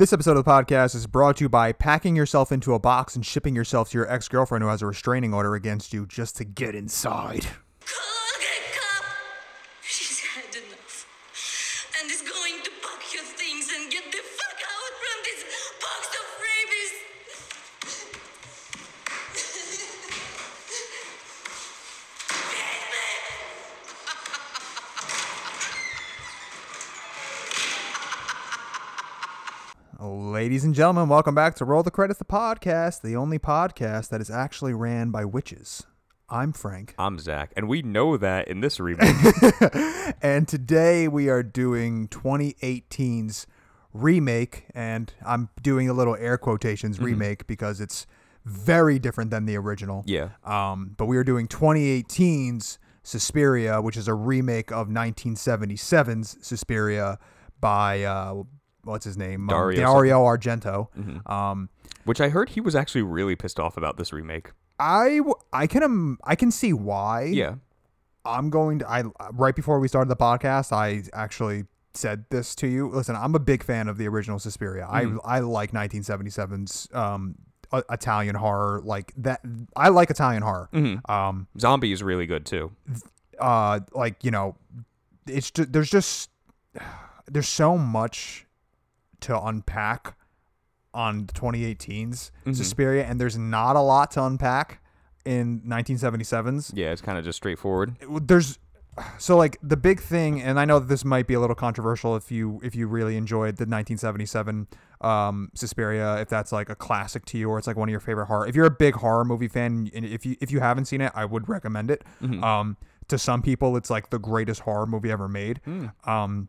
This episode of the podcast is brought to you by packing yourself into a box and shipping yourself to your ex girlfriend who has a restraining order against you just to get inside. And gentlemen, welcome back to Roll the Credits, the podcast, the only podcast that is actually ran by witches. I'm Frank. I'm Zach, and we know that in this remake. and today we are doing 2018's remake, and I'm doing a little air quotations remake because it's very different than the original. yeah. Um, but we are doing 2018's Suspiria, which is a remake of 1977's Suspiria by uh, what's his name, Um, Dario Dario Argento. Um, Which I heard he was actually really pissed off about this remake. I I can um, I can see why. Yeah. I'm going to I right before we started the podcast, I actually said this to you. Listen, I'm a big fan of the original Suspiria. I I like 1977's um Italian horror like that. I like Italian horror. Um, Zombie is really good too. uh, like you know, it's just, there's just there's so much to unpack on the 2018's Suspiria, and there's not a lot to unpack in 1977's. Yeah, it's kind of just straightforward. there's so like the big thing and i know that this might be a little controversial if you if you really enjoyed the 1977 um suspiria if that's like a classic to you or it's like one of your favorite horror if you're a big horror movie fan and if you if you haven't seen it i would recommend it. Um to some people it's like the greatest horror movie ever made. Um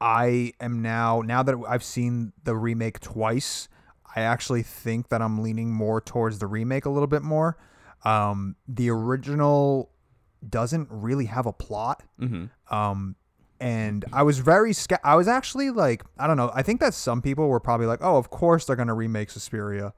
I am now now that I've seen the remake twice, I actually think that I'm leaning more towards the remake a little bit more. Um, the original doesn't really have a plot. Um, and I was very sca- I was actually like I don't know. I think that some people were probably like, oh, of course they're gonna remake Suspiria.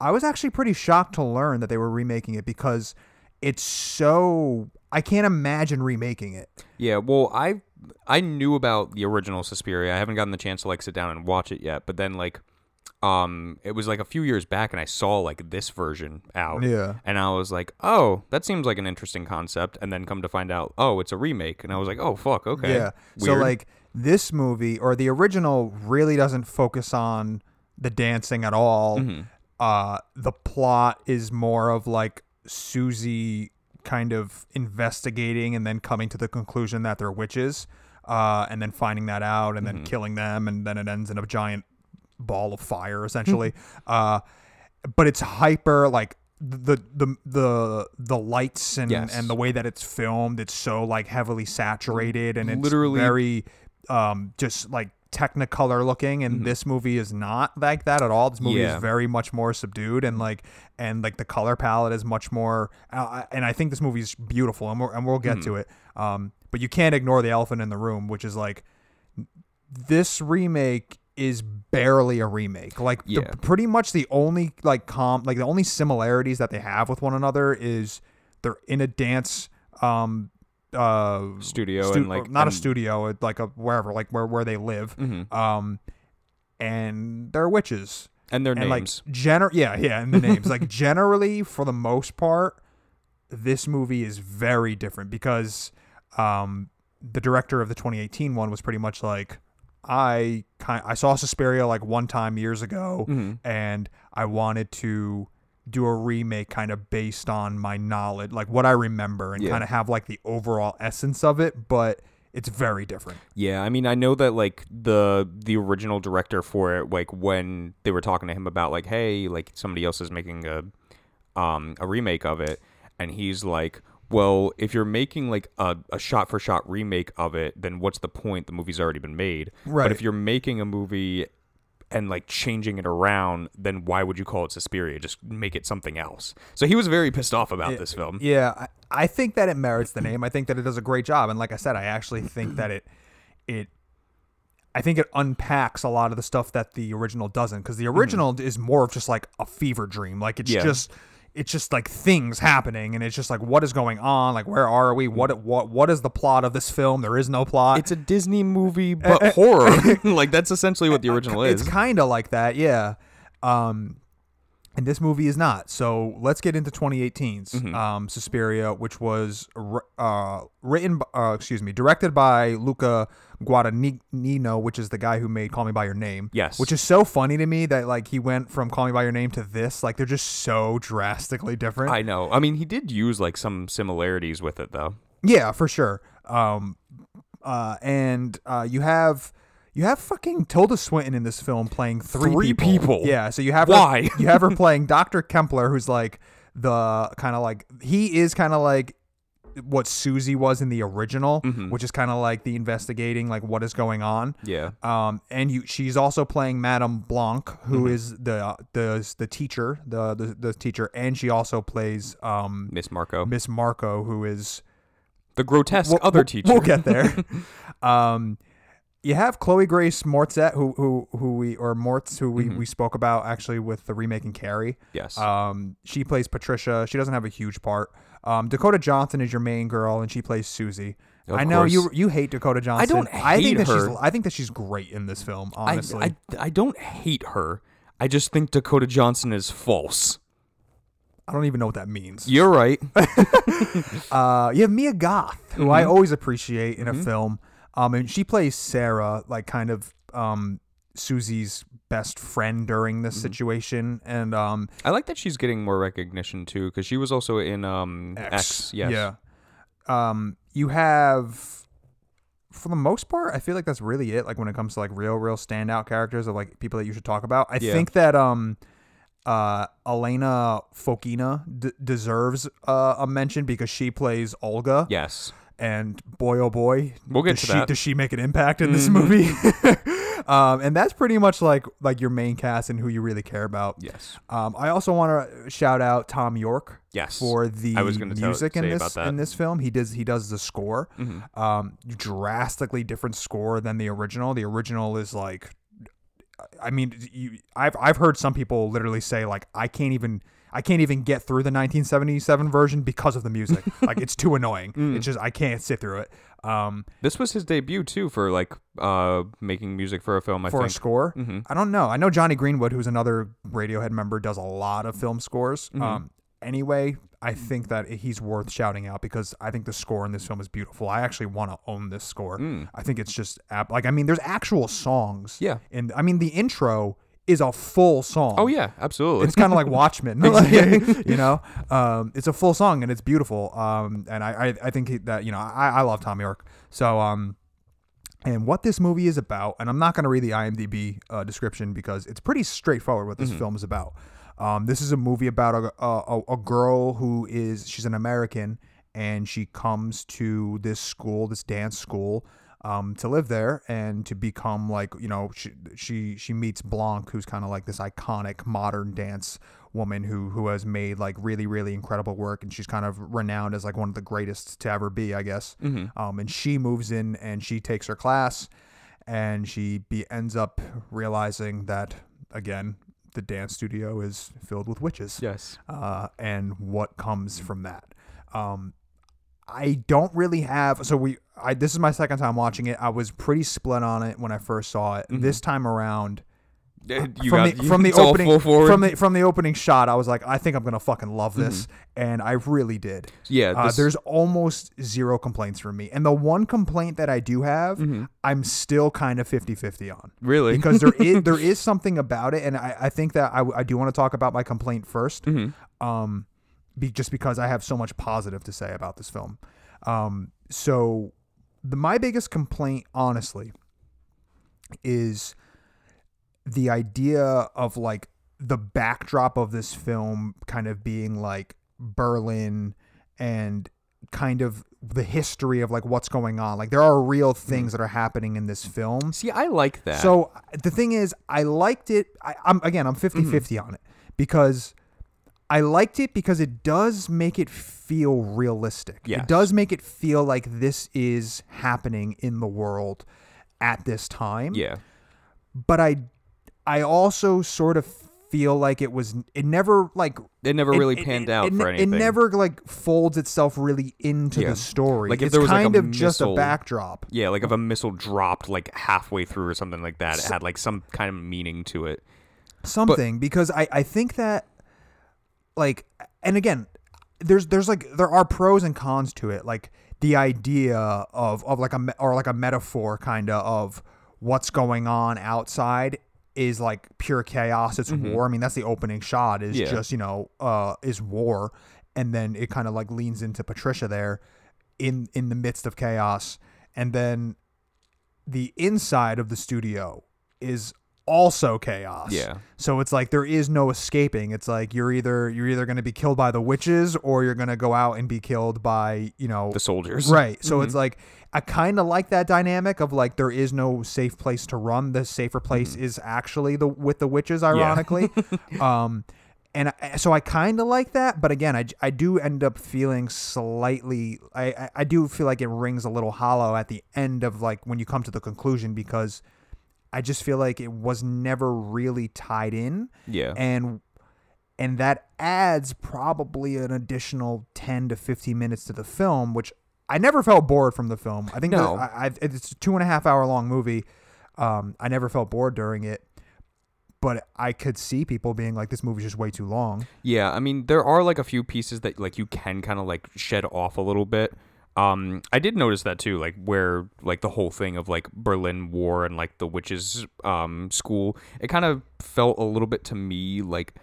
I was actually pretty shocked to learn that they were remaking it because it's so I can't imagine remaking it. Yeah, well, I I knew about the original Suspiria. I haven't gotten the chance to like sit down and watch it yet, but then like um it was like a few years back and I saw like this version out. Yeah. And I was like, "Oh, that seems like an interesting concept." And then come to find out, "Oh, it's a remake." And I was like, "Oh, fuck, okay." Yeah. So like this movie or the original really doesn't focus on the dancing at all. Mm-hmm. Uh the plot is more of like Susie kind of investigating and then coming to the conclusion that they're witches. Uh, and then finding that out and then Mm-hmm. killing them and then it ends in a giant ball of fire essentially. Uh but it's hyper like the the the the lights and Yes. and the way that it's filmed it's so like heavily saturated and it's Literally- very um just like technicolor looking and this movie is not like that at all this movie Mm-hmm. Yeah. is very much more subdued and like and like the color palette is much more uh, and i think this movie is beautiful and, we're, and we'll get Mm-hmm. to it um but you can't ignore the elephant in the room which is like this remake is barely a remake. Like the- pretty much the only like com like the only similarities that they have with one another is they're in a dance um uh Studio stu- and, like, not a and- Mm-hmm. studio like a wherever like where where they live um and they're witches and their and names. like gener yeah yeah and the names like generally for the most part this movie is very different because um the director of the 2018 one was pretty much like I kind I saw Suspiria like one time years ago Mm-hmm. and I wanted to do a remake kind of based on my knowledge like what I remember and Yeah. kind of have like the overall essence of it but it's very different Yeah, I mean, I know that like the the original director for it, like when they were talking to him about like, hey, like somebody else is making a um a remake of it, and he's like, well, if you're making like a, a shot for shot remake of it, then what's the point? The movie's already been made. Right. But if you're making a movie and like changing it around, then why would you call it Suspiria? Just make it something else. So he was very pissed off about this film. Yeah, I, I think that it merits the name. I think that it does a great job, and like I said, I actually think that it it I think it unpacks a lot of the stuff that the original doesn't, because the mm-hmm. original is more of just like a fever dream. Like it's Yeah. just it's just like things happening and it's just like what is going on? Like where are we? What what what is the plot of this film? There is no plot. It's a Disney movie, eh, but eh, horror. Eh, like that's essentially what the original is. it's kind of like that yeah. Um and this movie is not so let's get into 2018's Mm-hmm. um suspiria which was uh written uh, excuse me directed by luca guadagnino which is the guy who made call me by your name Yes. which is so funny to me that like he went from call me by your name to this like they're just so drastically different I know. I mean, he did use like some similarities with it though. Yeah, for sure. Um, uh, and uh, you have you have fucking Tilda Swinton in this film playing three, Three people? Yeah, so you have Why? Her, you have her playing Dr. Kempler, who's like the kind of like he is kind of like what Susie was in the original, Mm-hmm. which is kind of like the investigating like what is going on. Yeah. Um, and you, she's also playing Madame Blanc, who Mm-hmm. is the the the teacher, the, the the teacher, and she also plays um Miss Marco. Miss Marco, who is the grotesque We'll- other we'll- teacher. We'll get there. um, you have Chloe Grace Moretz, who who who we or Mortz, who we, Mm-hmm. we spoke about actually with the remake in Carrie. Yes. Um, she plays Patricia. She doesn't have a huge part. Um, Dakota Johnson is your main girl, and she plays Susie. Of I know you course. you hate Dakota Johnson. I don't I think that her. she's I think that she's great in this film. Honestly, I I don't hate her. I just think Dakota Johnson is false. I don't even know what that means. You're right. Uh, you have Mia Goth, who Mm-hmm. I always appreciate in a film. Um, and she plays Sarah, like kind of um Susie's best friend during Mm-hmm. this situation. And um, I like that she's getting more recognition too, because she was also in um X. yes. yeah. Um, you have, for the most part, I feel like that's really it. Like when it comes to like real, real standout characters of like people that you should talk about. I Yeah. think that um. Uh, Elena Fokina d- deserves uh, a mention because she plays Olga. Yes. And boy oh boy We'll get does to she, that. Mm-hmm. does she make an impact in this movie um, and that's pretty much like like your main cast and who you really care about Yes. um, i also want to shout out Thom Yorke Yes. for the I was gonna tell- music in this. Mm-hmm. in this film he does he does the score um, drastically different score than the original the original is like I mean, you, I've I've heard some people literally say like I can't even I can't even get through the 1977 version because of the music. like it's too annoying. Mm. It's just I can't sit through it. Um, This was his debut too for like uh making music for a film. I for a think. score, Mm-hmm. I don't know. I know Jonny Greenwood, who's another Radiohead member, does a lot of film scores. Mm-hmm. Um, anyway, I think that he's worth shouting out because I think the score in this film is beautiful. I actually want to own this score. I think it's just ap- like I mean, there's actual songs. Mm. Yeah. and I mean the intro is a full song. Oh yeah, absolutely. It's kind of like Watchmen, like, you know. Um, it's a full song and it's beautiful. Um, and I, I, I think he- that you know I, I love Thom Yorke. So um, and what this movie is about, and I'm not going to read the IMDb uh, description because it's pretty straightforward what this film is about. Um, this is a movie about a, a a girl who is she's an American and she comes to this school, this dance school, um, to live there and to become like you know she she she meets Blanc, who's kind of like this iconic modern dance woman who who has made like really really incredible work and she's kind of renowned as like one of the greatest to ever be, I guess. Um, and she moves in and she takes her class and she be ends up realizing that again the dance studio is filled with witches yes. uh, and what comes from that. Um, I don't really have so we. I this is my second time watching it. I was pretty split on it when I first saw it. This time around, You from got, the from the opening from the from the opening shot, I was like, I think I'm gonna fucking love this, and I really did. yeah. Uh, there's almost zero complaints from me. And the one complaint that I do have, I'm still kind of 50 50 on. Really? Because there is there is something about it. And I, I think that I, I do want to talk about my complaint 1st Um, be, just because I have so much positive to say about this film. Um, so the, my biggest complaint, honestly, is the idea of like the backdrop of this film kind of being like Berlin and kind of the history of like what's going on. Like there are real things that are happening in this film. See, I like that. So the thing is, I liked it. I, I'm again, I'm 50 Mm-hmm. 50 on it because I liked it because it does make it feel realistic. Yes. It does make it feel like this is happening in the world at this time yeah. but I I also sort of feel like it was. It never like It never really it- panned it- out it, for anything. It never like folds itself really into Yeah. the story. Like, if it's there was, like, kind a of just a backdrop. Yeah, like if a missile dropped like halfway through or something like that, it had like some kind of meaning to it. something because I I think that like and again there's there's like there are pros and cons to it like the idea of of like a or like a metaphor kind of of what's going on outside is like pure chaos it's war i mean that's the opening shot is Mm-hmm. Yeah. just you know uh is war and then it kind of like leans into patricia there in in the midst of chaos and then the inside of the studio is also chaos Yeah. so it's like there is no escaping. It's like you're either you're either going to be killed by the witches or you're going to go out and be killed by, you know, The soldiers. right. So it's like I kind of like that dynamic of like there is no safe place to run. The safer place is actually the with the witches ironically. um and I, so I kind of like that, but again, I, I do end up feeling slightly. I, I I do feel like it rings a little hollow at the end of like when you come to the conclusion because I just feel like it was never really tied in Yeah. and and that adds probably an additional 10 to 15 minutes to the film which i never felt bored from the film i think No. that I, I, it's a two and a half hour long movie um, i never felt bored during it but i could see people being like this movie's just way too long Yeah, I mean there are like a few pieces that like you can kind of like shed off a little bit. Um, I did notice that too, like where like the whole thing of like Berlin War and like the witches um school, it kind of felt a little bit to me like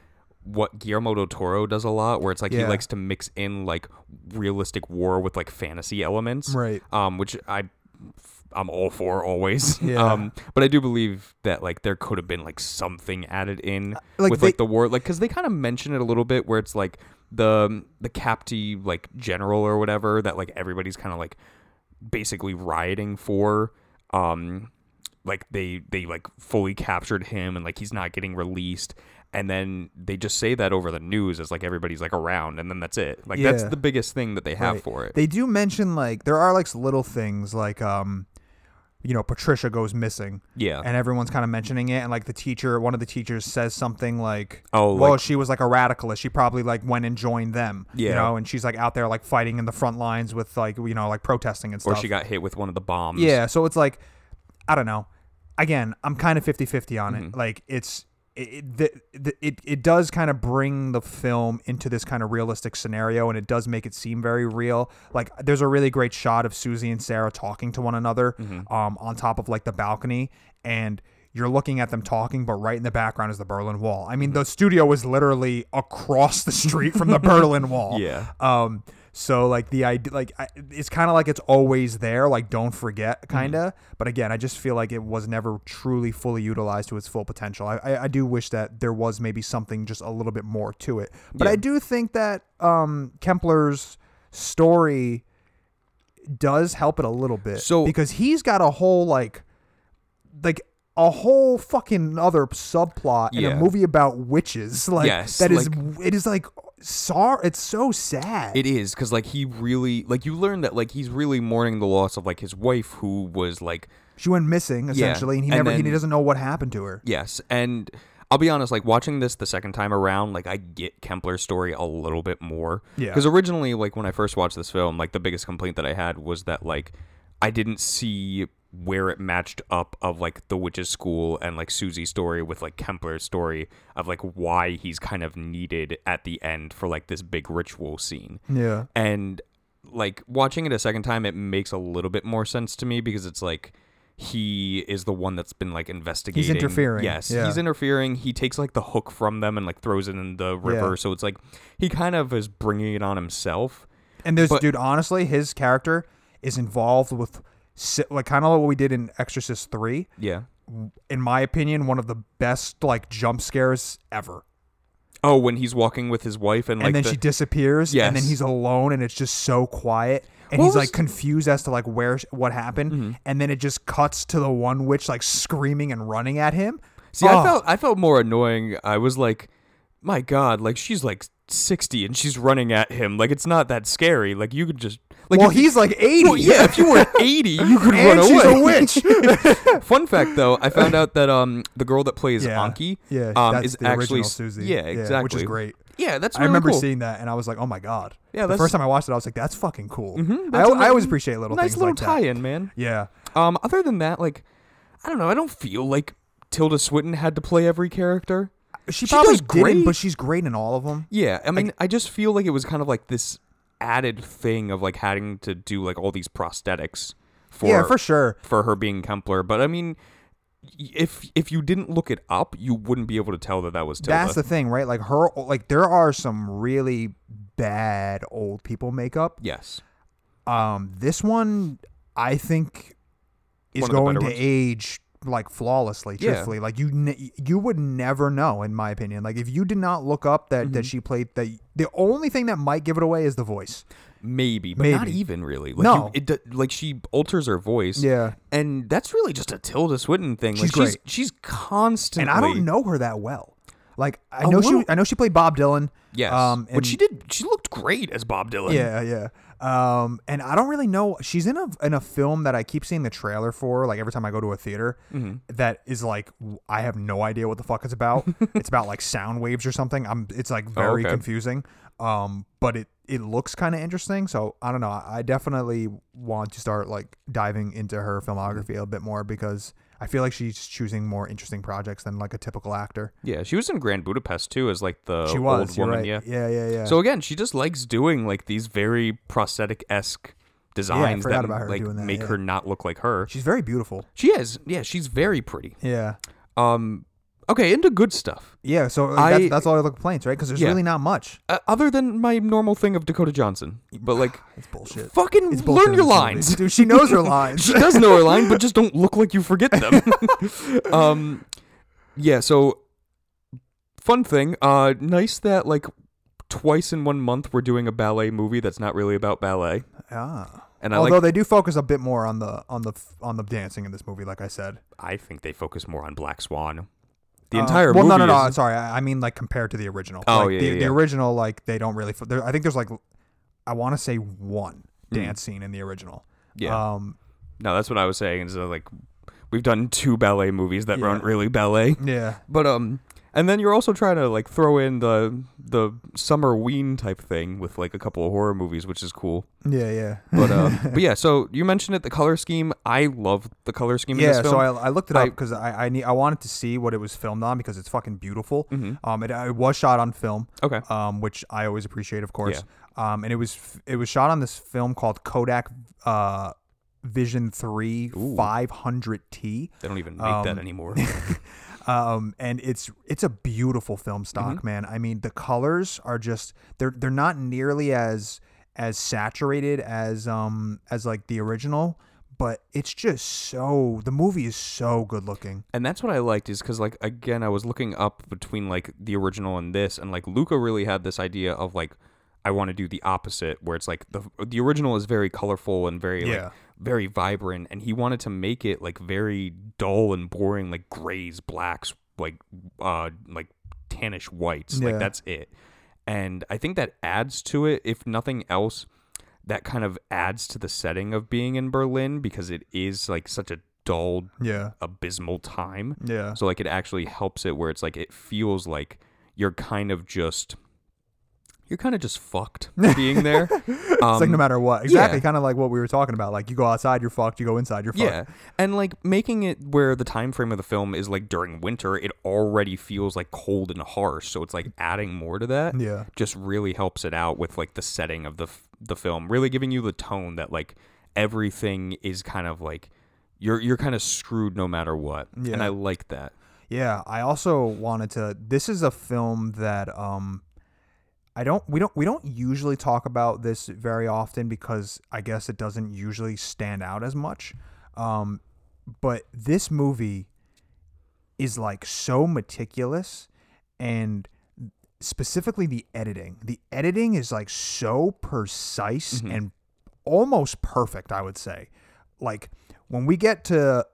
what Guillermo del Toro does a lot, where it's like he likes to mix in like realistic war with like fantasy elements, Right. Um, which I I'm all for always. Yeah. Um, but I do believe that like there could have been like something added in like, with they- like the war, like because they kind of mention it a little bit where it's like the the capty like general or whatever that like everybody's kind of like basically rioting for. Um, like they they like fully captured him and like he's not getting released. And then they just say that over the news as like everybody's like around, and then that's it. Like that's the biggest thing that they have Right. for it. they do mention like there are like little things like um you know patricia goes missing yeah. and everyone's kind of mentioning it and like the teacher one of the teachers says something like Oh, well like- she was like a radicalist she probably like went and joined them you Yeah. know and she's like out there like fighting in the front lines with like you know like protesting and stuff. or she got hit with one of the bombs. yeah so it's like i don't know again i'm kind of 50-50 on Mm-hmm. it like it's it, it, the, the, it it does kind of bring the film into this kind of realistic scenario and it does make it seem very real like there's a really great shot of susie and sarah talking to one another Mm-hmm. um on top of like the balcony and you're looking at them talking but right in the background is the berlin wall i mean Mm-hmm. the studio was literally across the street from the berlin wall Yeah. um so like the idea like I, it's kind of like it's always there like don't forget kind of but again i just feel like it was never truly fully utilized to its full potential. I, I i do wish that there was maybe something just a little bit more to it. But i do think that um kempler's story does help it a little bit So- because he's got a whole like like a whole fucking other subplot in a movie about witches like Yes, that is like- it is like sor it's so sad It is because like he really like you learn that like he's really mourning the loss of like his wife who was like She went missing essentially, and he and never he doesn't know what happened to her. yes and I'll be honest like watching this the second time around like I get Kempler's story a little bit more Yeah. because originally like when I first watched this film like the biggest complaint that I had was that like I didn't see where it matched up of like the witch's school and like Susie's story with like Kempler's story of like why he's kind of needed at the end for like this big ritual scene. Yeah, and like watching it a second time it makes a little bit more sense to me because it's like he is the one that's been like investigating He's interfering, yes yeah. he's interfering he takes like the hook from them and like throws it in the river Yeah. so it's like he kind of is bringing it on himself and there's But- dude. Honestly, his character is involved with like kind of like what we did in Exorcist Three. yeah In my opinion, one of the best like jump scares ever. oh when he's walking with his wife and like and then the- she disappears, and then he's alone, and it's just so quiet. And What he's was- like confused as to like where what happened, Mm-hmm. and then it just cuts to the one witch like screaming and running at him. see i Oh. felt i felt more annoying i was like my god like she's like 60 and she's running at him like it's not that scary like you could just Like well, if he's like 80. Well, yeah, if you were 80, you could and run away. she's a witch. Fun fact, though, I found out that um the girl that plays Yeah. Anki Yeah, um that's is the actually Susie. Yeah, exactly. Which is great. Yeah, that's I remember cool. seeing that and I was like, oh my god. Yeah, the first time I watched it, I was like, that's fucking cool. Mhm, I, that's a I always appreciate little nice things little like tie-in, man. Yeah. Um, other than that, like, I don't know. I don't feel like Tilda Swinton had to play every character. She She probably didn't, great. but she's great in all of them. Yeah, I mean, I just feel like it was kind of like this added thing of like having to do like all these prosthetics for yeah, for sure. for her being Kempler. But I mean, if if you didn't look it up, you wouldn't be able to tell that that was Tilda. That's the thing, right? Like her, like there are some really bad old people makeup. yes. Um, this one I think is One of the going to ones. age like flawlessly. Yeah. Truthfully, like you, ne- you would never know, in my opinion. Like if you did not look up that Mm-hmm. that she played that, the only thing that might give it away is the voice. Maybe, but not even really. Like No. you, it, like she alters her voice. Yeah. and that's really just a Tilda Swinton thing. She's like, she's great. she's constantly. And I don't know her that well. Like I know she, I know she played Bob Dylan. Yes, Um, but she did. She looked great as Bob Dylan. Yeah, yeah. Um, and I don't really know. She's in a in a film that I keep seeing the trailer for. Like every time I go to a theater, Mm-hmm. that is like I have no idea what the fuck it's about. it's about like sound waves or something. I'm. It's like very Oh, okay. confusing. Um, but it it looks kind of interesting. So I don't know. I I definitely want to start like diving into her filmography a bit more because I feel like she's choosing more interesting projects than like a typical actor. yeah. She was in Grand Budapest too, as like the she was. old woman. right. Yeah. yeah, yeah, yeah. So again, she just likes doing like these very prosthetic esque designs forgot that like that, make yeah. her not look like her. she's very beautiful. She is. Yeah, she's very pretty. Yeah. Um. Okay, into good stuff. Yeah, so like, I- that's, that's all the complaints, right? Because there's Yeah. really not much. Uh, other than my normal thing of Dakota Johnson, but like, It's bullshit. fucking It's bullshit learn in your this movie. lines. dude. She knows her lines. she does know her line, but just don't look like you forget them. um, yeah. So, fun thing. Uh, nice that like twice in one month we're doing a ballet movie that's not really about ballet, ah. and I Although like. they do focus a bit more on the on the on the dancing in this movie, like I said. I think they focus more on Black Swan. The Uh, entire well, movie. no, no, no. is- Sorry, I, mean like compared to the original. Oh, Like, yeah, the, yeah, the original, like they don't really. I think there's like, I want to say one Hmm. dance scene in the original. Yeah. Um. No, that's what I was saying. Is like we've done two ballet movies that Yeah. aren't really ballet. Yeah. But um, and then you're also trying to like throw in the the summer ween type thing with like a couple of horror movies, which is cool. Yeah. Yeah. But um, but yeah. So you mentioned it, the color scheme. I love the color scheme in Yeah, this film. so I, I looked it I- up because I I, need, I wanted to see what it was filmed on because it's fucking beautiful. Mhm. Um, it, it was shot on film. okay. um, which I always appreciate, of course. Yeah. Um, and it was it was shot on this film called Kodak uh, Vision Three Ooh. 500T. They don't even make that um, anymore. Um, and it's it's a beautiful film stock, Mm-hmm. man. I mean, the colors are just they're they're not nearly as as saturated as um as like the original, but it's just so the movie is so good looking. and that's what I liked is because like again I was looking up between like the original and this and like Luca really had this idea of like I want to do the opposite where it's like the the original is very colorful and very Yeah. like very vibrant and he wanted to make it like very dull and boring like grays blacks like uh like tannish whites Yeah. like that's it and I think that adds to it if nothing else that kind of adds to the setting of being in Berlin because it is like such a dull Yeah, abysmal time. yeah, So like it actually helps it where it's like it feels like you're kind of just you're kind of just fucked being there. it's like no Um, matter what, exactly, yeah. kind of like what we were talking about. Like you go outside, you're fucked. You go inside, you're fucked. Yeah, and like making it where the time frame of the film is like during winter, it already feels like cold and harsh. So it's like adding more to that. Yeah. just really helps it out with like the setting of the f- the film, really giving you the tone that like everything is kind of like you're you're kind of screwed no matter what. Yeah. And I like that. Yeah, I also wanted to. This is a film that um, I don't. We don't. We don't usually talk about this very often because I guess it doesn't usually stand out as much. Um, but this movie is like so meticulous and specifically the editing. The editing is like so precise and almost perfect, I would say. Like when we get to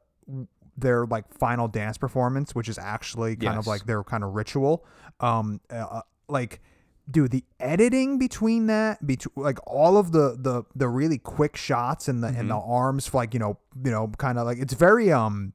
their like final dance performance, which is actually kind of like their kind of ritual, um, uh, like dude, the editing between that, between like all of the the the really quick shots and the and the Mm-hmm. arms, like you know, you know, kind of like it's very um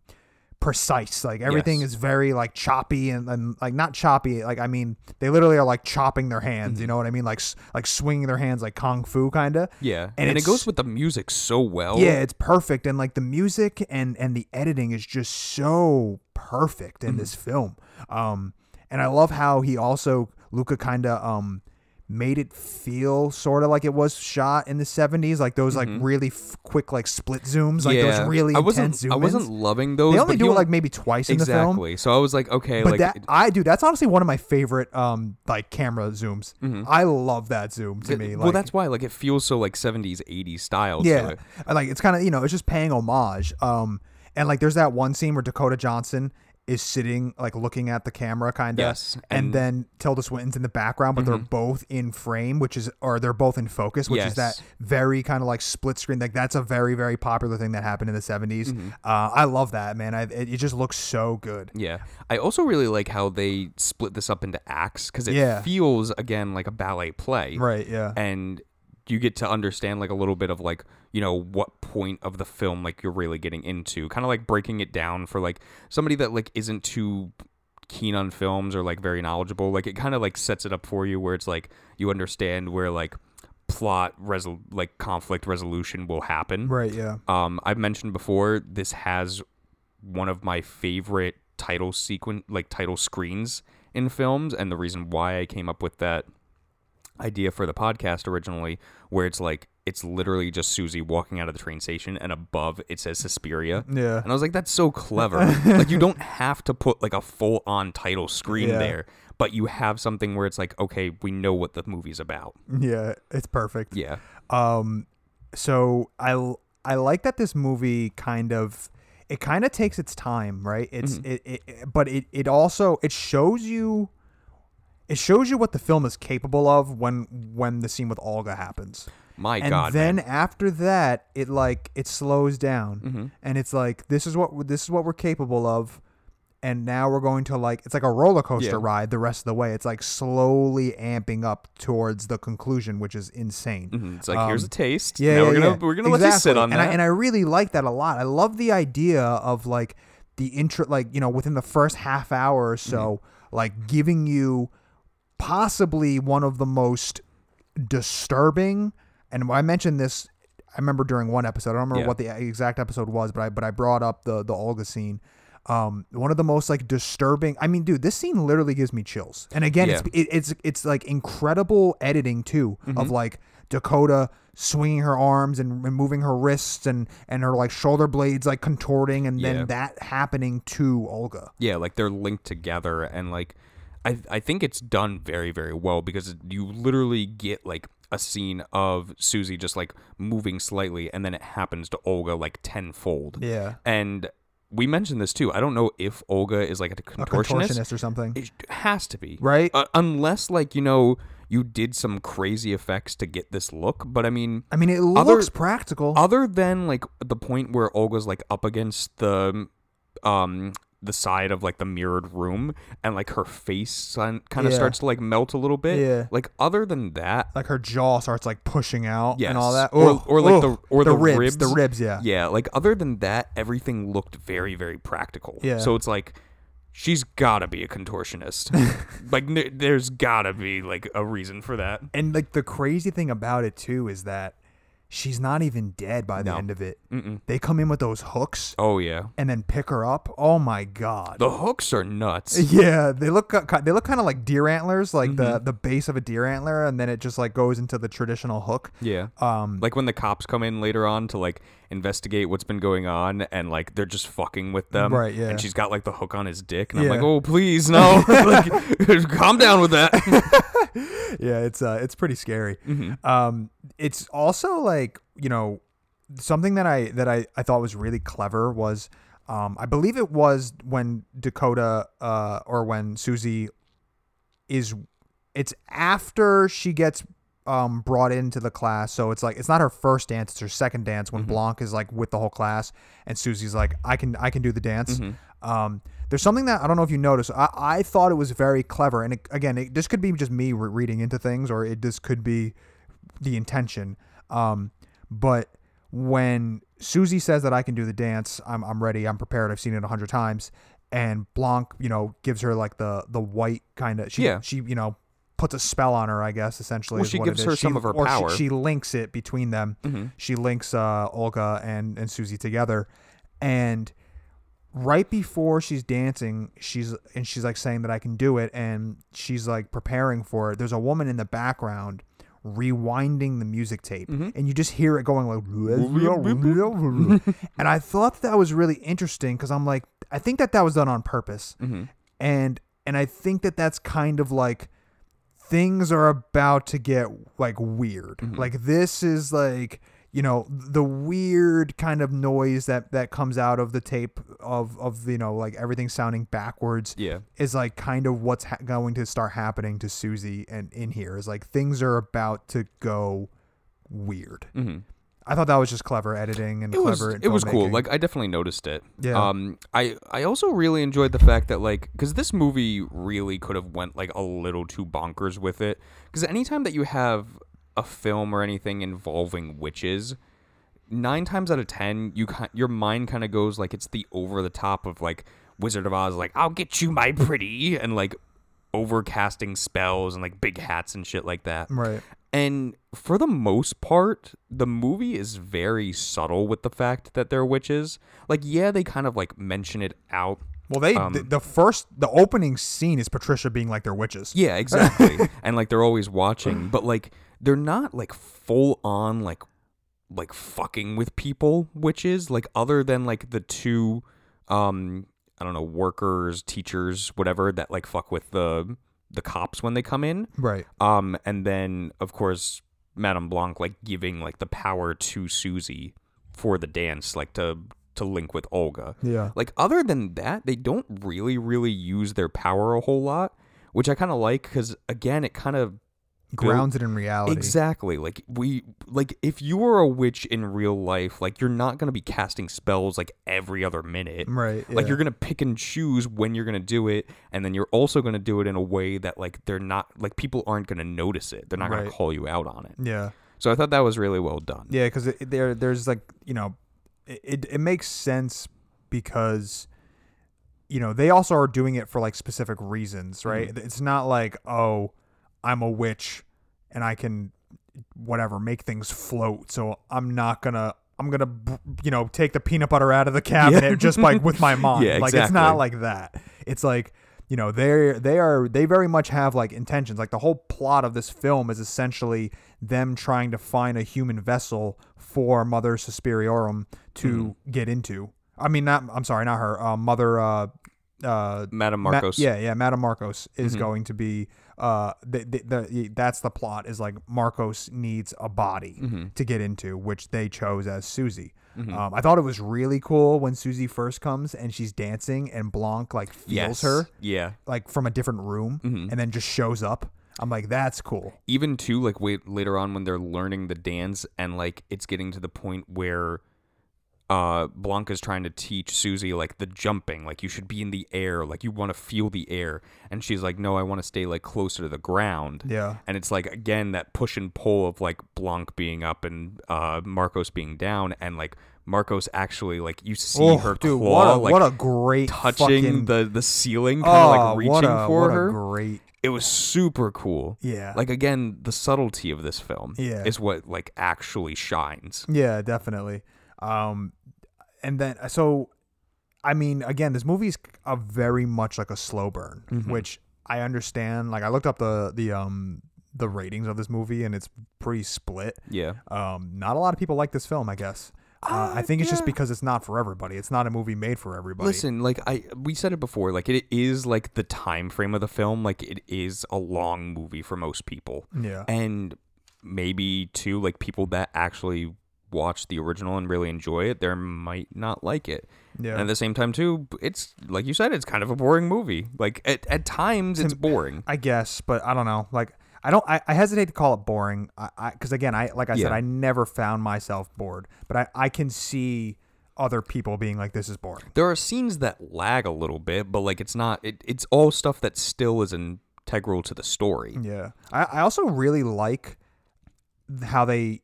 precise. Like everything Yes. is very like choppy and, and like not choppy. Like I mean, they literally are like chopping their hands. Mm-hmm. You know what I mean? Like like swinging their hands like kung fu kind of. Yeah, And and, it goes with the music so well. Yeah, it's perfect, and like the music and and the editing is just so perfect Mm-hmm. in this film. Um, and I love how he also Luca kind of um made it feel sort of like it was shot in the 70s like those like really f- quick like split zooms like Mm-hmm. yeah, those really I wasn't. intense I wasn't loving those. they only do it like maybe twice in the film exactly. So I was like, okay, but like that it- I do that's honestly one of my favorite um like camera zooms Mm-hmm. I love that zoom to me Mm-hmm. well, that's why like it feels so like 70s, 80s style. Yeah it. Like it's kind of you know it's just paying homage um and like there's that one scene where dakota johnson is sitting like looking at the camera kind of Yes, and, and- then tilda swinton's in the background but they're both in frame which is or they're both in focus which is that very kind of like split screen like that's a very very popular thing that happened in the 70s Mm-hmm. uh, i love that man I, it, it just looks so good Yeah. I also really like how they split this up into acts because it Yeah. feels again like a ballet play. right yeah And you get to understand like a little bit of like, you know, what point of the film like you're really getting into. Kind of like breaking it down for like somebody that like isn't too keen on films or like very knowledgeable. Like it kind of like sets it up for you where it's like you understand where like plot resol- like conflict resolution will happen. right yeah Um, I've mentioned before this has one of my favorite title sequence, like title screens in films, and the reason why I came up with that idea for the podcast originally, where it's like it's literally just Susie walking out of the train station, and above it says Suspiria. Yeah. and I was like, that's so clever. like you don't have to put like a full on title screen Yeah. there, but you have something where it's like, okay, we know what the movie's about. yeah it's perfect Yeah. Um, so I I like that this movie kind of it kind of takes its time, right? It's Mm-hmm. it, it, it- but it it also it shows you it shows you what the film is capable of when when the scene with Olga happens. My God. and God. then man. after that, it like it slows down, Mm-hmm. and it's like this is what this is what we're capable of, and now we're going to like it's like a roller coaster Yeah. ride the rest of the way. It's like slowly amping up towards the conclusion, which is insane. Mhm. It's like here's Um, a taste. Yeah, now yeah, we're gonna yeah. we're gonna let you sit on and that. I, and I really like that a lot. I love the idea of like the intro, like you know, within the first half hour or so, Mm-hmm. like giving you possibly one of the most disturbing. And I mentioned this. I remember during one episode. I don't remember Yeah. what the exact episode was, but I but I brought up the the Olga scene. Um, one of the most like disturbing. I mean, dude, this scene literally gives me chills. And again, it's it, it's it's like incredible editing too Mm-hmm. of like Dakota swinging her arms and, and moving her wrists and and her like shoulder blades like contorting and Yeah. then that happening to Olga. yeah, like they're linked together, and like I I think it's done very very well because you literally get like a scene of Susie just like moving slightly, and then it happens to Olga like tenfold. Yeah. and we mentioned this too. I don't know if Olga is like a A contortionist. contortionist or something. It has to be Right? uh, unless like you know you did some crazy effects to get this look. But I mean, I mean, it other- looks practical. other than like the point where Olga's like up against the um the side of like the mirrored room and like her face kind of Yeah. starts to like melt a little bit. Yeah. Like other than that, like her jaw starts like pushing out and all that. Or- Ugh, or, like, the- or the ribs, the ribs. ribs, yeah. yeah, like other than that, everything looked very very practical. Yeah. So it's like she's got to be a contortionist. like n- there's got to be like a reason for that. And like the crazy thing about it too is that she's not even dead by the No. end of it. They come in with those hooks Oh yeah. and then pick her up. Oh my god. The hooks are nuts. yeah, they look ki- they look kind of like deer antlers, like the Mm-hmm. the base of a deer antler, and then it just like goes into the traditional hook. Yeah. Um, like when the cops come in later on to like investigate what's been going on and like they're just fucking with them. Right, yeah. And she's got like the hook on his dick and I'm Yeah. like, "Oh, please no." like calm down with that. yeah, it's uh, it's pretty scary. Mm-hmm. Um, it's also like you know something that I that I I thought was really clever was um I believe it was when Dakota uh or when Susie is it's after she gets um brought into the class so it's like it's not her first dance it's her second dance when Blanc is like with the whole class and Susie's like I can I can do the dance Um, there's something that I don't know if you noticed. I, I thought it was very clever, and it, again, it, this could be just me re- reading into things, or it this could be the intention. Um, but when Susie says that I can do the dance, I'm I'm ready, I'm prepared. I've seen it a hundred times. And Blanc, you know, gives her like the the white kind of she Yeah. she you know puts a spell on her, I guess essentially. Well, is she what it gives is. her She- some of her or she- power. She, links it between them. Mhm. She links uh, Olga and and Susie together, and right before she's dancing, she's and she's like saying that I can do it, and she's like preparing for it. There's a woman in the background rewinding the music tape, Mm-hmm. and you just hear it going like, and I thought that was really interesting because I'm like, I think that that was done on purpose, Mm-hmm. and and I think that that's kind of like things are about to get like weird. Mm-hmm. Like this is like you know the weird kind of noise that that comes out of the tape of of you know like everything sounding backwards Yeah. is like kind of what's ha- going to start happening to Susie and in here is like things are about to go weird. Mm-hmm. I thought that was just clever editing and it was clever. it was cool like i definitely noticed it Yeah. um i i also really enjoyed the fact that like because this movie really could have went like a little too bonkers with it because anytime that you have a film or anything involving witches nine times out of ten you your mind kind of goes like it's the over the top of like wizard of oz like i'll get you my pretty and like overcasting spells and like big hats and shit like that right. And for the most part, the movie is very subtle with the fact that they're witches. Like, yeah, they kind of like mention it out. Well, they Um, the, the first the opening scene is Patricia being like they're witches. Yeah, exactly. and like they're always watching, but like they're not like full on like like fucking with people witches. Like other than like the two, um, I don't know, workers, teachers, whatever that like fuck with the the cops when they come in. Right. Um, and then of course Madame Blanc like giving like the power to Susie for the dance, like to to link with Olga. Yeah. Like other than that, they don't really really use their power a whole lot, which I kind of like because again, it kind of Grounded in reality. Exactly. Like we like if you were a witch in real life, like you're not going to be casting spells like every other minute. Right. Like yeah. you're going to pick and choose when you're going to do it and then you're also going to do it in a way that like they're not like people aren't going to notice it. They're not gonna call you out on it. Yeah. So I thought that was really well done. Yeah, because there, there's like you know, it, it it makes sense because you know they also are doing it for like specific reasons, right? Mm-hmm. It's not like oh, I'm a witch and I can whatever make things float, so I'm not gonna. I'm gonna, you know, take the peanut butter out of the cabinet just like with my mind. Yeah, Like it's not like that. It's like, you know, they're they are they very much have like intentions. Like the whole plot of this film is essentially them trying to find a human vessel for Mother Suspiriorum to Mm-hmm. get into. I mean, not. I'm sorry, not her. Uh, Mother. Uh, uh, Madame Ma- Marcos. yeah, yeah. Madame Marcos is Mhm. going to be. Uh, the, the, the that's the plot. Is like Marcos needs a body Mm-hmm. to get into, which they chose as Susie. Mhm. Um, I thought it was really cool when Susie first comes and she's dancing and Blanc like feels Yes. her Yeah. like from a different room Mhm. and then just shows up. I'm like, that's cool. Even too like wait later on when they're learning the dance and like it's getting to the point where uh Blanca's trying to teach Susie like the jumping, like you should be in the air, like you want to feel the air. And she's like, "No, I want to stay like closer to the ground." Yeah. And it's like again that push and pull of like Blanc being up and uh Marcos being down and like Marcos actually like you see Oh, her dude, claw what a like what a great touching fucking, the the ceiling kind of oh, like reaching a, for what her. A great. it was super cool. Yeah. Like again, the subtlety of this film Yeah. is what like actually shines. Yeah, definitely. Um, and then so, I mean, again, this movie's a very much like a slow burn, Mhm. which I understand. Like, I looked up the the um the ratings of this movie, and it's pretty split. Yeah. Um, not a lot of people like this film, I guess. Uh, I Uh, think it's just because it's not for everybody. It's not a movie made for everybody. Listen, like I we said it before, like it is like the time frame of the film, like it is a long movie for most people. Yeah. And maybe too like people that actually watch the original and really enjoy it, there might not like it. Yeah. And at the same time too, it's like you said, it's kind of a boring movie. Like at, at times it's boring. I guess, but I don't know. Like, I don't. I, I hesitate to call it boring. I because again, I like I said, I never found myself bored. But I I can see other people being like this is boring. There are scenes that lag a little bit, but like it's not. It, it's all stuff that still is integral to the story. Yeah. I, I also really like how they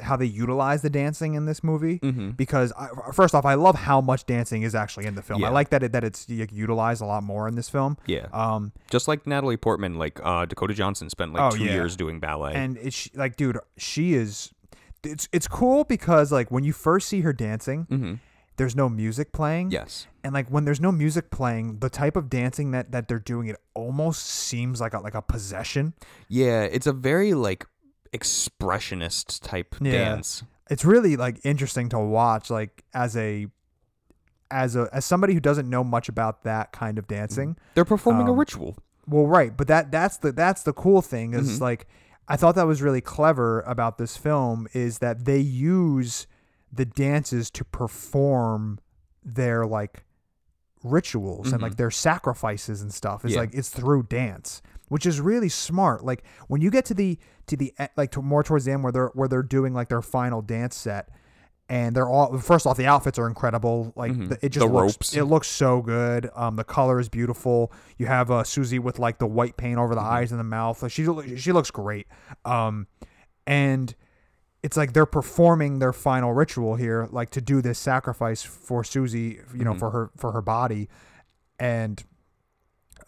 how they utilize the dancing in this movie Mhm. because I, first off, I love how much dancing is actually in the film. I like that it, that it's like, utilized a lot more in this film. Yeah. Um, Just like Natalie Portman, like uh, Dakota Johnson spent like Oh, two yeah. years doing ballet. and it's like, dude, she is. It's it's cool because like when you first see her dancing, hmm there's no music playing. Yes. And like when there's no music playing, the type of dancing that that they're doing, it almost seems like a like a possession. Yeah, it's a very like expressionist type Yeah. dance. It's really like interesting to watch, like as a as a as somebody who doesn't know much about that kind of dancing. They're performing a Um, ritual. Well, right, but that that's the that's the cool thing is Mhm. like I thought that was really clever about this film is that they use the dances to perform their like rituals and like their sacrifices and stuff. It's Yeah. like it's through dance, which is really smart. Like when you get to the to the like to more towards the end where they're where they're doing like their final dance set. And they're all first off, the outfits are incredible. Like Mhm. the, it just The looks, ropes. it looks so good. Um, the color is beautiful. You have uh, Susie with like the white paint over the Mm-hmm. eyes and the mouth. Like, she she looks great. Um, and it's like they're performing their final ritual here, like to do this sacrifice for Susie, you know, Mhm. for her for her body, and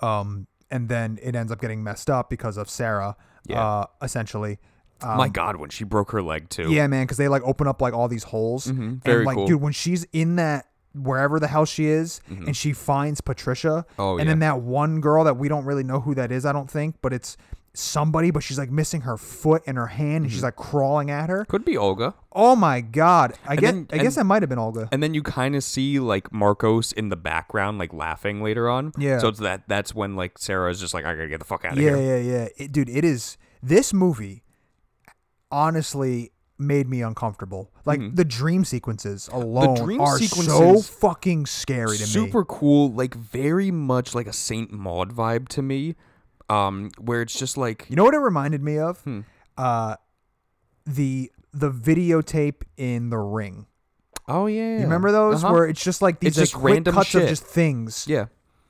um, and then it ends up getting messed up because of Sara, Yeah. uh, essentially. Um, My God, when she broke her leg too. yeah, man, because they like open up like all these holes, Mhm, very and like, cool. dude, when she's in that wherever the hell she is, and she finds Patricia, Mm-hmm. Oh, and then that one girl that we don't really know who that is, I don't think, but it's somebody, but she's like missing her foot and her hand, and she's like crawling at her. Could be Olga. Oh my god! I And guess then- I guess and- that might have been Olga. And then you kind of see like Markos in the background, like laughing later on. Yeah. So it's that that's when like Sara is just like, I gotta get the fuck out of Yeah, here. yeah, yeah. It, dude, it is. This movie, honestly, made me uncomfortable. Like the dream sequences alone Mm-hmm. dream are so sequences- fucking scary to me. Super cool, like very much like a Saint Maud vibe to me. Um, where it's just like You know what it reminded me of? Hmm. Uh, the the videotape in the ring. Oh yeah. You remember those Uh-huh. where it's just like these It's like, just quick random cuts shit. of just things. Yeah.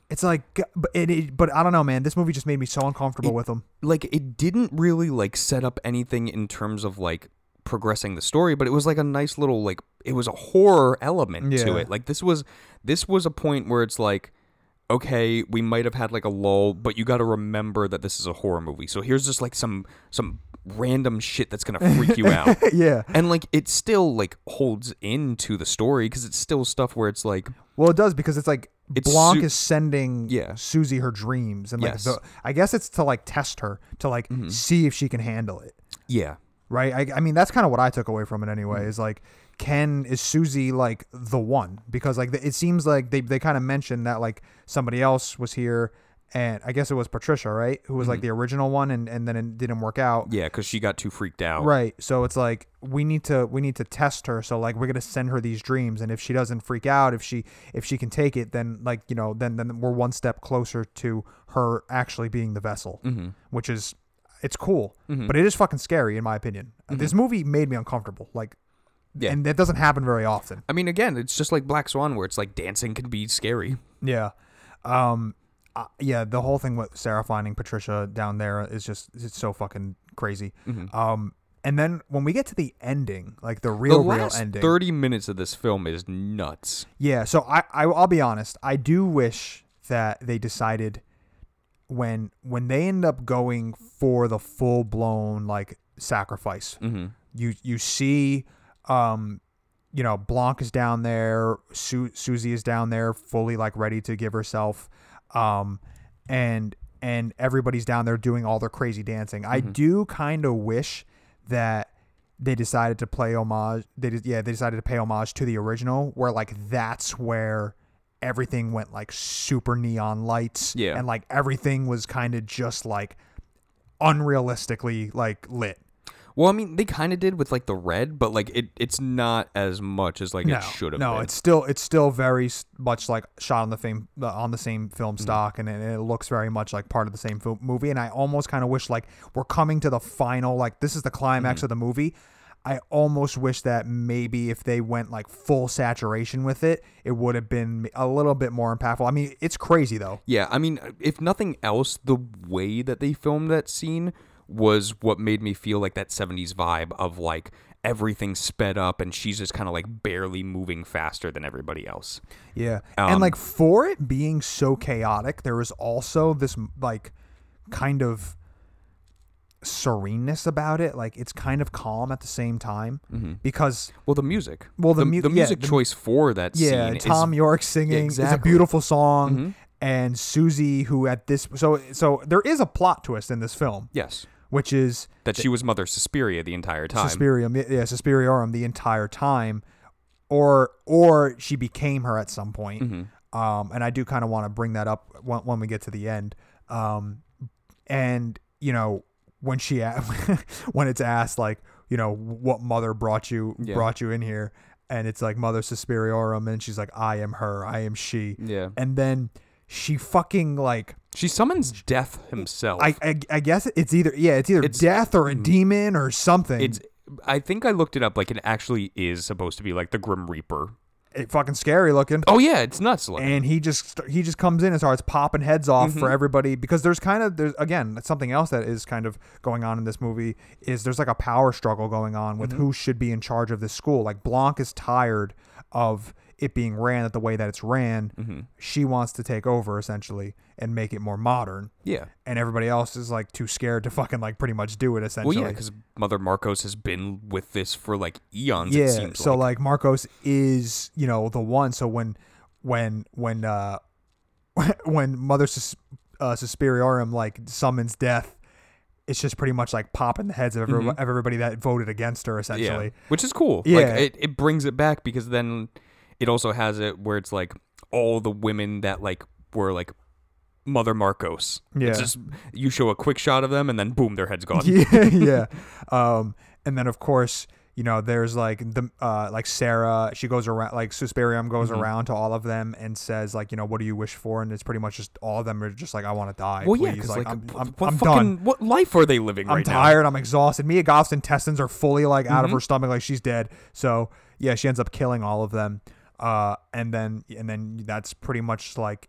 It's like, g- but it, it, but I don't know, man. This movie just made me so uncomfortable It- with them. like it didn't really like set up anything in terms of like progressing the story but it was like a nice little like it was a horror element to Yeah. it like this was this was a point where it's like okay we might have had like a lull but you got to remember that this is a horror movie so here's just like some some random shit that's gonna freak you out yeah. and like it still like holds into the story because it's still stuff where it's like Well, it does because it's like It's Blanc su- is sending Yeah. Susie her dreams, and like Yes. Mm-hmm. the, I guess it's to like test her to like see if she can handle it, yeah right? I, I mean, that's kind of what I took away from it anyway. Mm-hmm. Is like, can is Susie like the one? Because like it seems like they they kind of mentioned that like somebody else was here, and I guess it was Patricia, right, who was like the original one, and and then it didn't work out. Mm-hmm. yeah because she got too freaked out Right. So it's like we need to we need to test her. So like we're gonna send her these dreams, and if she doesn't freak out, if she if she can take it, then like you know then then we're one step closer to her actually being the vessel, Mhm. which is it's cool, Mhm. but it is fucking scary in my opinion. This movie made me uncomfortable. Like, Yeah. and that doesn't happen very often. i mean again it's just like black swan where it's like dancing can be scary Yeah. Um. Uh, yeah. The whole thing with Sara finding Patricia down there is just it's so fucking crazy. Um. And then when we get to the ending, like the real, the real ending, 30 minutes of this film is nuts Yeah, so I, I I'll be honest. I do wish that they decided when when they end up going for the full blown like sacrifice. mm-hmm. You you see, um, you know, Blanc is down there. Su- Susie is down there, fully like ready to give herself, um, and and everybody's down there doing all their crazy dancing. I do kind of wish that they decided to play homage. They did, yeah, they decided to pay homage to the original, where like that's where everything went like super neon lights, Yeah. and like everything was kind of just like unrealistically like lit. Well i mean they kind of did with like the red but like it it's not as much as like no, it should have been. no, been it's still it's still very much like shot on the same on the same film Mm-hmm. stock, and it, it looks very much like part of the same fil- movie. And I almost kind of wish like we're coming to the final, like this is the Mm-hmm. climax of the movie. I almost wish that maybe if they went like full saturation with it, it would have been a little bit more impactful. I mean, it's crazy though. Yeah, I mean, if nothing else, the way that they filmed that scene was what made me feel like that 70s vibe of like everything sped up and she's just kind of like barely moving faster than everybody else. Yeah. Um, and like for it being so chaotic, there was also this like kind of sereneness about it. Like it's kind of calm at the same time because Well, the music. Well, the the, mu- the yeah, music the- choice for that yeah, Thom is Yorke singing is a exactly. Mm-hmm. beautiful song. And Susie, who at this so so there is a plot twist in this film, yes, which is that she was Mother Suspiria the entire time. Suspirium, yeah, Suspiriorum the entire time, or or she became her at some point. Mm-hmm. Um, and I do kind of want to bring that up when, when we get to the end. Um, and you know when she a- when it's asked like you know what mother brought you Yeah. brought you in here, and it's like Mother Suspiriorum, and she's like I am her, I am she. Yeah. And then she fucking like She summons Death himself. I I, I guess it's either yeah it's either It's- death or a demon or something. it's. I think I looked it up. Like it actually is supposed to be like the Grim Reaper. it fucking scary looking. Oh yeah, it's nuts. Like, and he just he just comes in and starts popping heads off Mm-hmm. for everybody because there's kind of there's again something else that is kind of going on in this movie is there's like a power struggle going on with Mm-hmm. who should be in charge of this school like Blanc is tired of it being ran at the way that it's ran Mm-hmm. she wants to take over essentially and make it more modern yeah. and everybody else is like too scared to fucking like pretty much do it essentially Well, yeah, because Mother Markos has been with this for like eons. yeah It seems so like. like. markos is you know the one so when when when uh when mother Sus- uh, suspiriorum like summons death it's just pretty much like popping the heads of, every- of everybody that voted against her essentially Mm-hmm. yeah, which is cool. Yeah. Like it, it brings it back because then it also has it where it's like all the women that like were like Mother Markos. Yeah. It's just you show a quick shot of them and then boom, their head's gone. yeah yeah um and then of course you know there's like the uh like sara she goes around like suspirium goes Mm-hmm. around to all of them and says like you know what do you wish for and it's pretty much just all of them are just like i want to die Well, yeah, please. because like, i'm, wh- I'm, what I'm fucking done what life are they living I'm right tired. I'm exhausted. Mia Goth's intestines are fully like out Mm-hmm. of her stomach, like she's dead. So yeah, she ends up killing all of them. Uh, and then and then that's pretty much like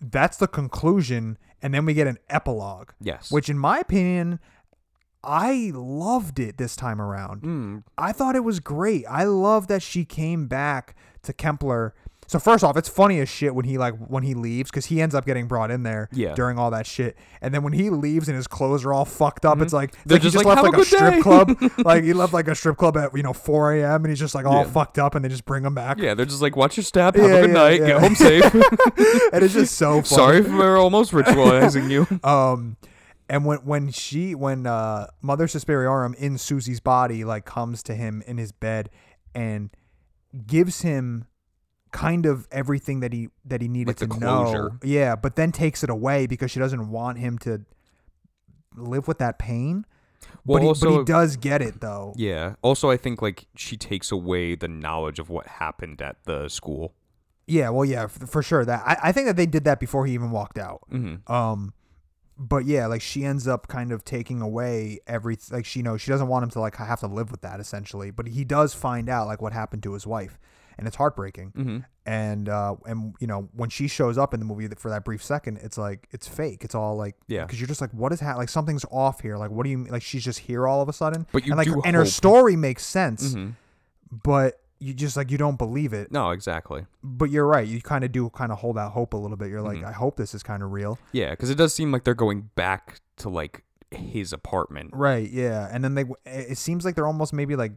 that's the conclusion. And then we get an epilogue, Yes. which in my opinion, I loved it this time around. Mm, I thought it was great. I love that she came back to Kempler. So first off, it's funny as shit when he like when he leaves because he ends up getting brought in there Yeah. during all that shit. And then when he leaves and his clothes are all fucked up, it's like, it's Mm-hmm. They're like he just just like, left "Have a like a, strip day." club. like he left like a strip club at you know 4 a.m. and he's just like all Yeah. fucked up, and they just bring him back. yeah, they're just like, watch your step, have Yeah, a good yeah, night, get home safe. and it's just so funny. Sorry for almost ritualizing you. Um, and when when she when uh Mother Suspiriorum in Susie's body like comes to him in his bed and gives him kind of everything that he that he needed Like to know. Yeah, but then takes it away because she doesn't want him to live with that pain. Well, but, he, but he does get it though. Yeah. Also, I think like she takes away the knowledge of what happened at the school. Yeah, well, yeah, for, for sure. That I, I think that they did that before he even walked out. Mm-hmm. Um, but yeah, like she ends up kind of taking away every like she knows she doesn't want him to like have to live with that essentially. But he does find out like what happened to his wife, and it's heartbreaking. Mm-hmm. And uh, and you know when she shows up in the movie for that brief second, it's like it's fake. It's all like Yeah. because you're just like what is ha- like something's off here. Like what do you mean? like she's just here all of a sudden? But you and like and her story makes sense, Mm-hmm. but you just like you don't believe it. No, exactly. But you're right. You kind of do kind of hold out hope a little bit. You're Mm-hmm. like I hope this is kind of real. Yeah, because it does seem like they're going back to like his apartment. Right, yeah. And then they it seems like they're almost maybe like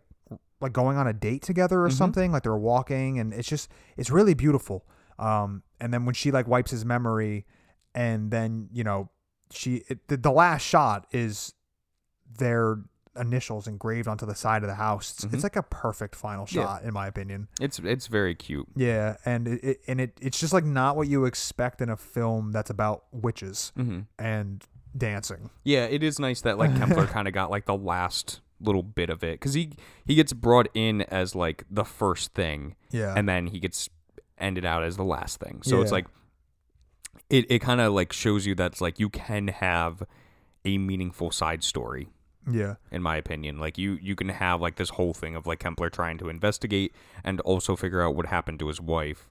like going on a date together or something, like they're walking and it's just it's really beautiful. Um and then when she like wipes his memory and then, you know, she it, the, the last shot is their initials engraved onto the side of the house. It's, it's like a perfect final Yeah. shot in my opinion. It's it's very cute. Yeah, and it, it and it it's just like not what you expect in a film that's about witches Mm-hmm. and dancing. Yeah, it is nice that like Kempler kind of got like the last little bit of it because he he gets brought in as like the first thing, Yeah. and then he gets ended out as the last thing. So it's like it it kind of like shows you that's like you can have a meaningful side story Yeah. in my opinion. Like you you can have like this whole thing of like Kempler trying to investigate and also figure out what happened to his wife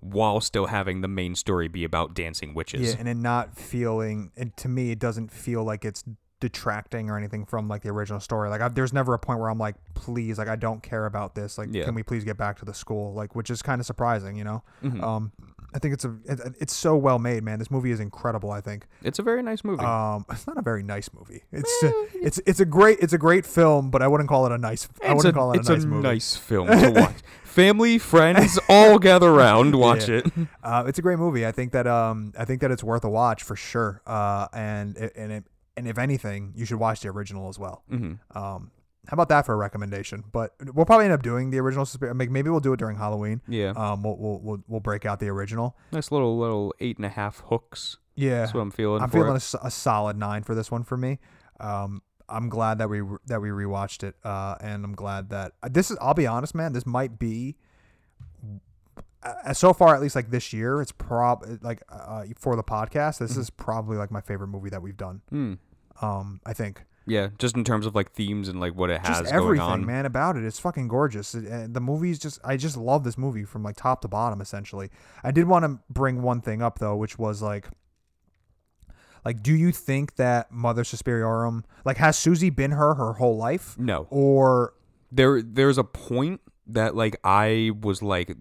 while still having the main story be about dancing witches. Yeah, and it not feeling, and to me, it doesn't feel like it's detracting or anything from like the original story. Like, i there's never a point where I'm like, please, like, I don't care about this. Like, Yeah. can we please get back to the school? Like, which is kind of surprising, you know. Mhm. Um, I think it's a, it, it's so well made, man. This movie is incredible. I think. It's a very nice movie. Um, it's not a very nice movie. It's it's it's a great it's a great film, but I wouldn't call it a nice. I wouldn't a, call it it's a nice movie. nice film to watch. Family, friends, all gather around, watch Yeah. it. Uh, it's a great movie. I think that um I think that it's worth a watch for sure. Uh, and it, and it, and if anything, you should watch the original as well. hmm Um, how about that for a recommendation? But we'll probably end up doing the original. Susp- Maybe we'll do it during Halloween. Yeah, Um, we'll, we'll we'll we'll break out the original. nice little little eight and a half hooks. Yeah, That's what I'm feeling. I'm feeling a, a solid nine for this one for me. Um, I'm glad that we that we rewatched it. Uh, and I'm glad that uh, this is. I'll be honest, man. This might be. Uh, so far, at least like this year, it's prob like uh, for the podcast. This is probably like my favorite movie that we've done. Hmm. Um, I think Yeah, just in terms of like themes and like what it has just going everything, on. man, about it. It's fucking gorgeous. It- and the movie's just, I just love this movie from like top to bottom, essentially. I did want to bring one thing up though, which was like, like, do you think that Mother Superiorum, like, has Susie been her her whole life, No, or there there's a point that like I was like,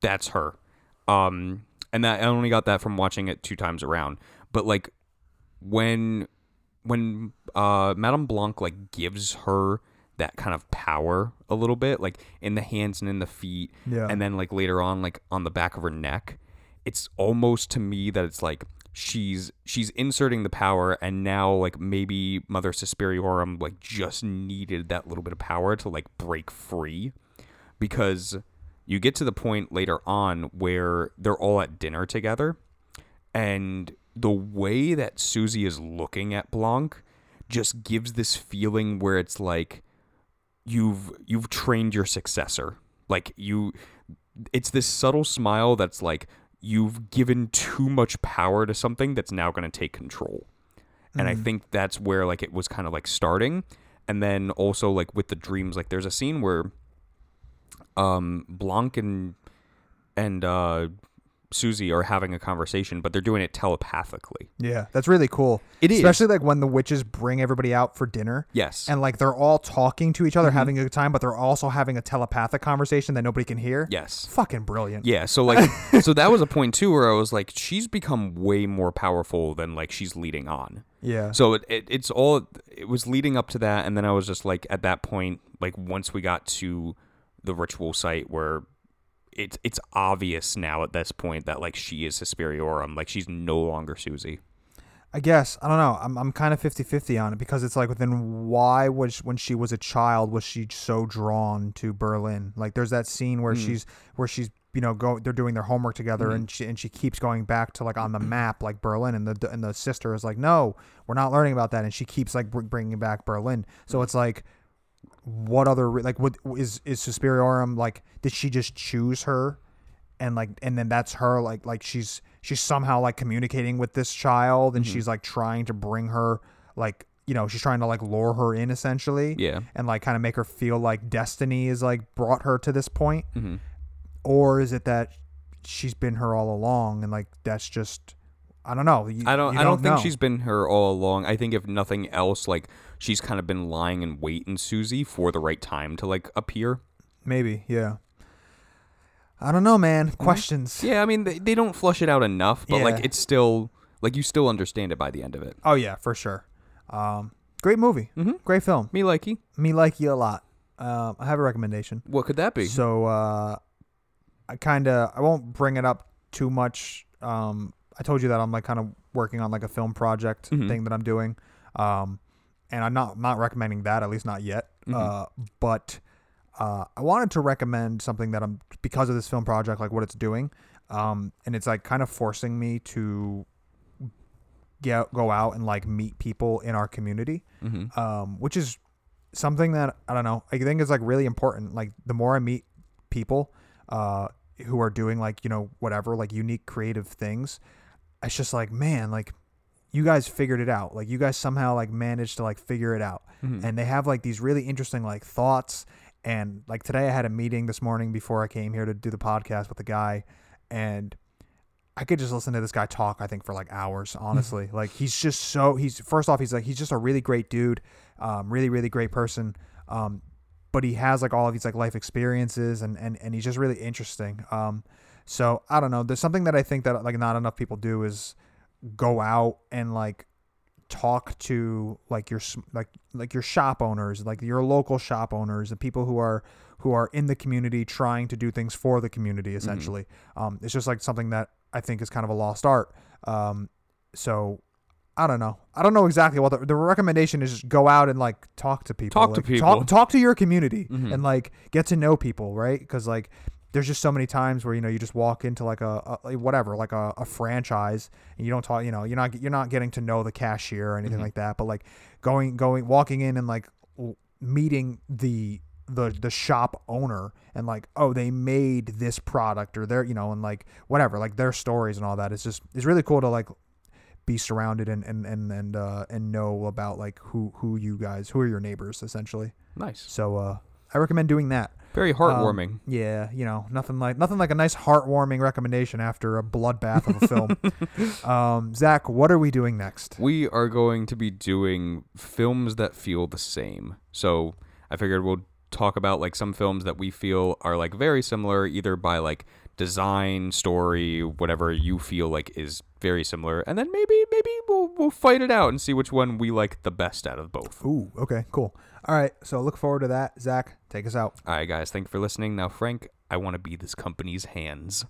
that's her, um, and that I only got that from watching it two times around. But like when when uh Madame Blanc like gives her that kind of power a little bit, like in the hands and in the feet, Yeah. and then like later on, like on the back of her neck, it's almost to me that it's like she's she's inserting the power and now like maybe mother suspiriorum like just needed that little bit of power to like break free because you get to the point later on where they're all at dinner together and the way that Susie is looking at Blanc just gives this feeling where it's like you've you've trained your successor. Like you it's this subtle smile that's like you've given too much power to something that's now going to take control. And i think that's where like it was kind of like starting. And then also like with the dreams like there's a scene where um blanc and and uh susie are having a conversation but they're doing it telepathically yeah, that's really cool. It is. especially like when the witches bring everybody out for dinner. yes And like they're all talking to each other, mm-hmm. having a good time, but they're also having a telepathic conversation that nobody can hear. yes fucking brilliant. Yeah, so like so that was a point too where I was like she's become way more powerful than like she's leading on. yeah. So it, it it's all it was leading up to that and then I was just like at that point like once we got to the ritual site where it's it's obvious now at this point that like she is Hesperiorum, like she's no longer Susie. I guess I don't know. I'm I'm kind of 50-50 on it because it's like then why was when she was a child was she so drawn to Berlin? Like there's that scene where hmm. she's where she's you know go they're doing their homework together hmm. and she and she keeps going back to like on the map like Berlin and the and the sister is like no we're not learning about that and she keeps like br- bringing back Berlin. So hmm. it's like what other like what is is Suspiriorum like did she just choose her and like and then that's her like like she's she's somehow like communicating with this child and she's like trying to bring her like you know she's trying to like lure her in essentially Yeah. and like kind of make her feel like destiny is like brought her to this point Mm-hmm. or is it that she's been her all along and like that's just I don't know You- I don't. you I don't think she's been her all along. I think if nothing else, like she's kind of been lying in wait in Susie for the right time to like appear. maybe yeah I don't know man questions Yeah, I mean they, they don't flush it out enough, but like it's still like you still understand it by the end of it. oh yeah for sure um great movie Mm-hmm. great film Me likey. me like you a lot um I have a recommendation What could that be? So uh, I kind of I won't bring it up too much. Um, I told you that I'm like kind of working on like a film project Mhm. thing that I'm doing, um, and I'm not not recommending that at least not yet. Mhm. Uh, but uh, I wanted to recommend something that I'm because of this film project, like what it's doing, um, and it's like kind of forcing me to get go out and like meet people in our community mm-hmm. um, which is something that I don't know. I think is like really important. Like the more I meet people uh, who are doing like you know whatever like unique creative things, it's just like man, like you guys figured it out. Like you guys somehow like managed to like figure it out. And they have like these really interesting like thoughts. And like today, I had a meeting this morning before I came here to do the podcast with a guy, and I could just listen to this guy talk. I think for like hours, honestly. like he's just so he's first off, he's like he's just a really great dude, um, really really great person. Um, but he has like all of these like life experiences, and and and he's just really interesting. Um, so I don't know. There's something that I think that like not enough people do is go out and like talk to like your like like your shop owners like your local shop owners the people who are who are in the community trying to do things for the community essentially. Um, it's just like something that i think is kind of a lost art. Um, so i don't know. I don't know exactly what the, the recommendation is just go out and like talk to people. Talk to people. talk, talk to your community Mhm. and like get to know people right? Because like there's just so many times where you know you just walk into like a, a whatever like a, a franchise and you don't talk you know you're not you're not getting to know the cashier or anything Mhm. like that but like going going walking in and like meeting the the the shop owner and like oh they made this product or they're you know and like whatever like their stories and all that it's just it's really cool to like be surrounded and and and and uh and know about like who who you guys who are your neighbors essentially Nice. so uh i recommend doing that Very um, heartwarming. yeah, you know, nothing like nothing like a nice heartwarming recommendation after a bloodbath of a film. um, Zach, what are we doing next? we are going to be doing films that feel the same. So I figured we'll talk about like some films that we feel are like very similar, either by like design, story, whatever you feel like is very similar, and then maybe maybe we'll we'll fight it out and see which one we like the best out of both. Ooh, okay, cool. All right, so look forward to that. Zach, take us out. All right, guys, thank you for listening. Now, Frank, I want to be this company's hands.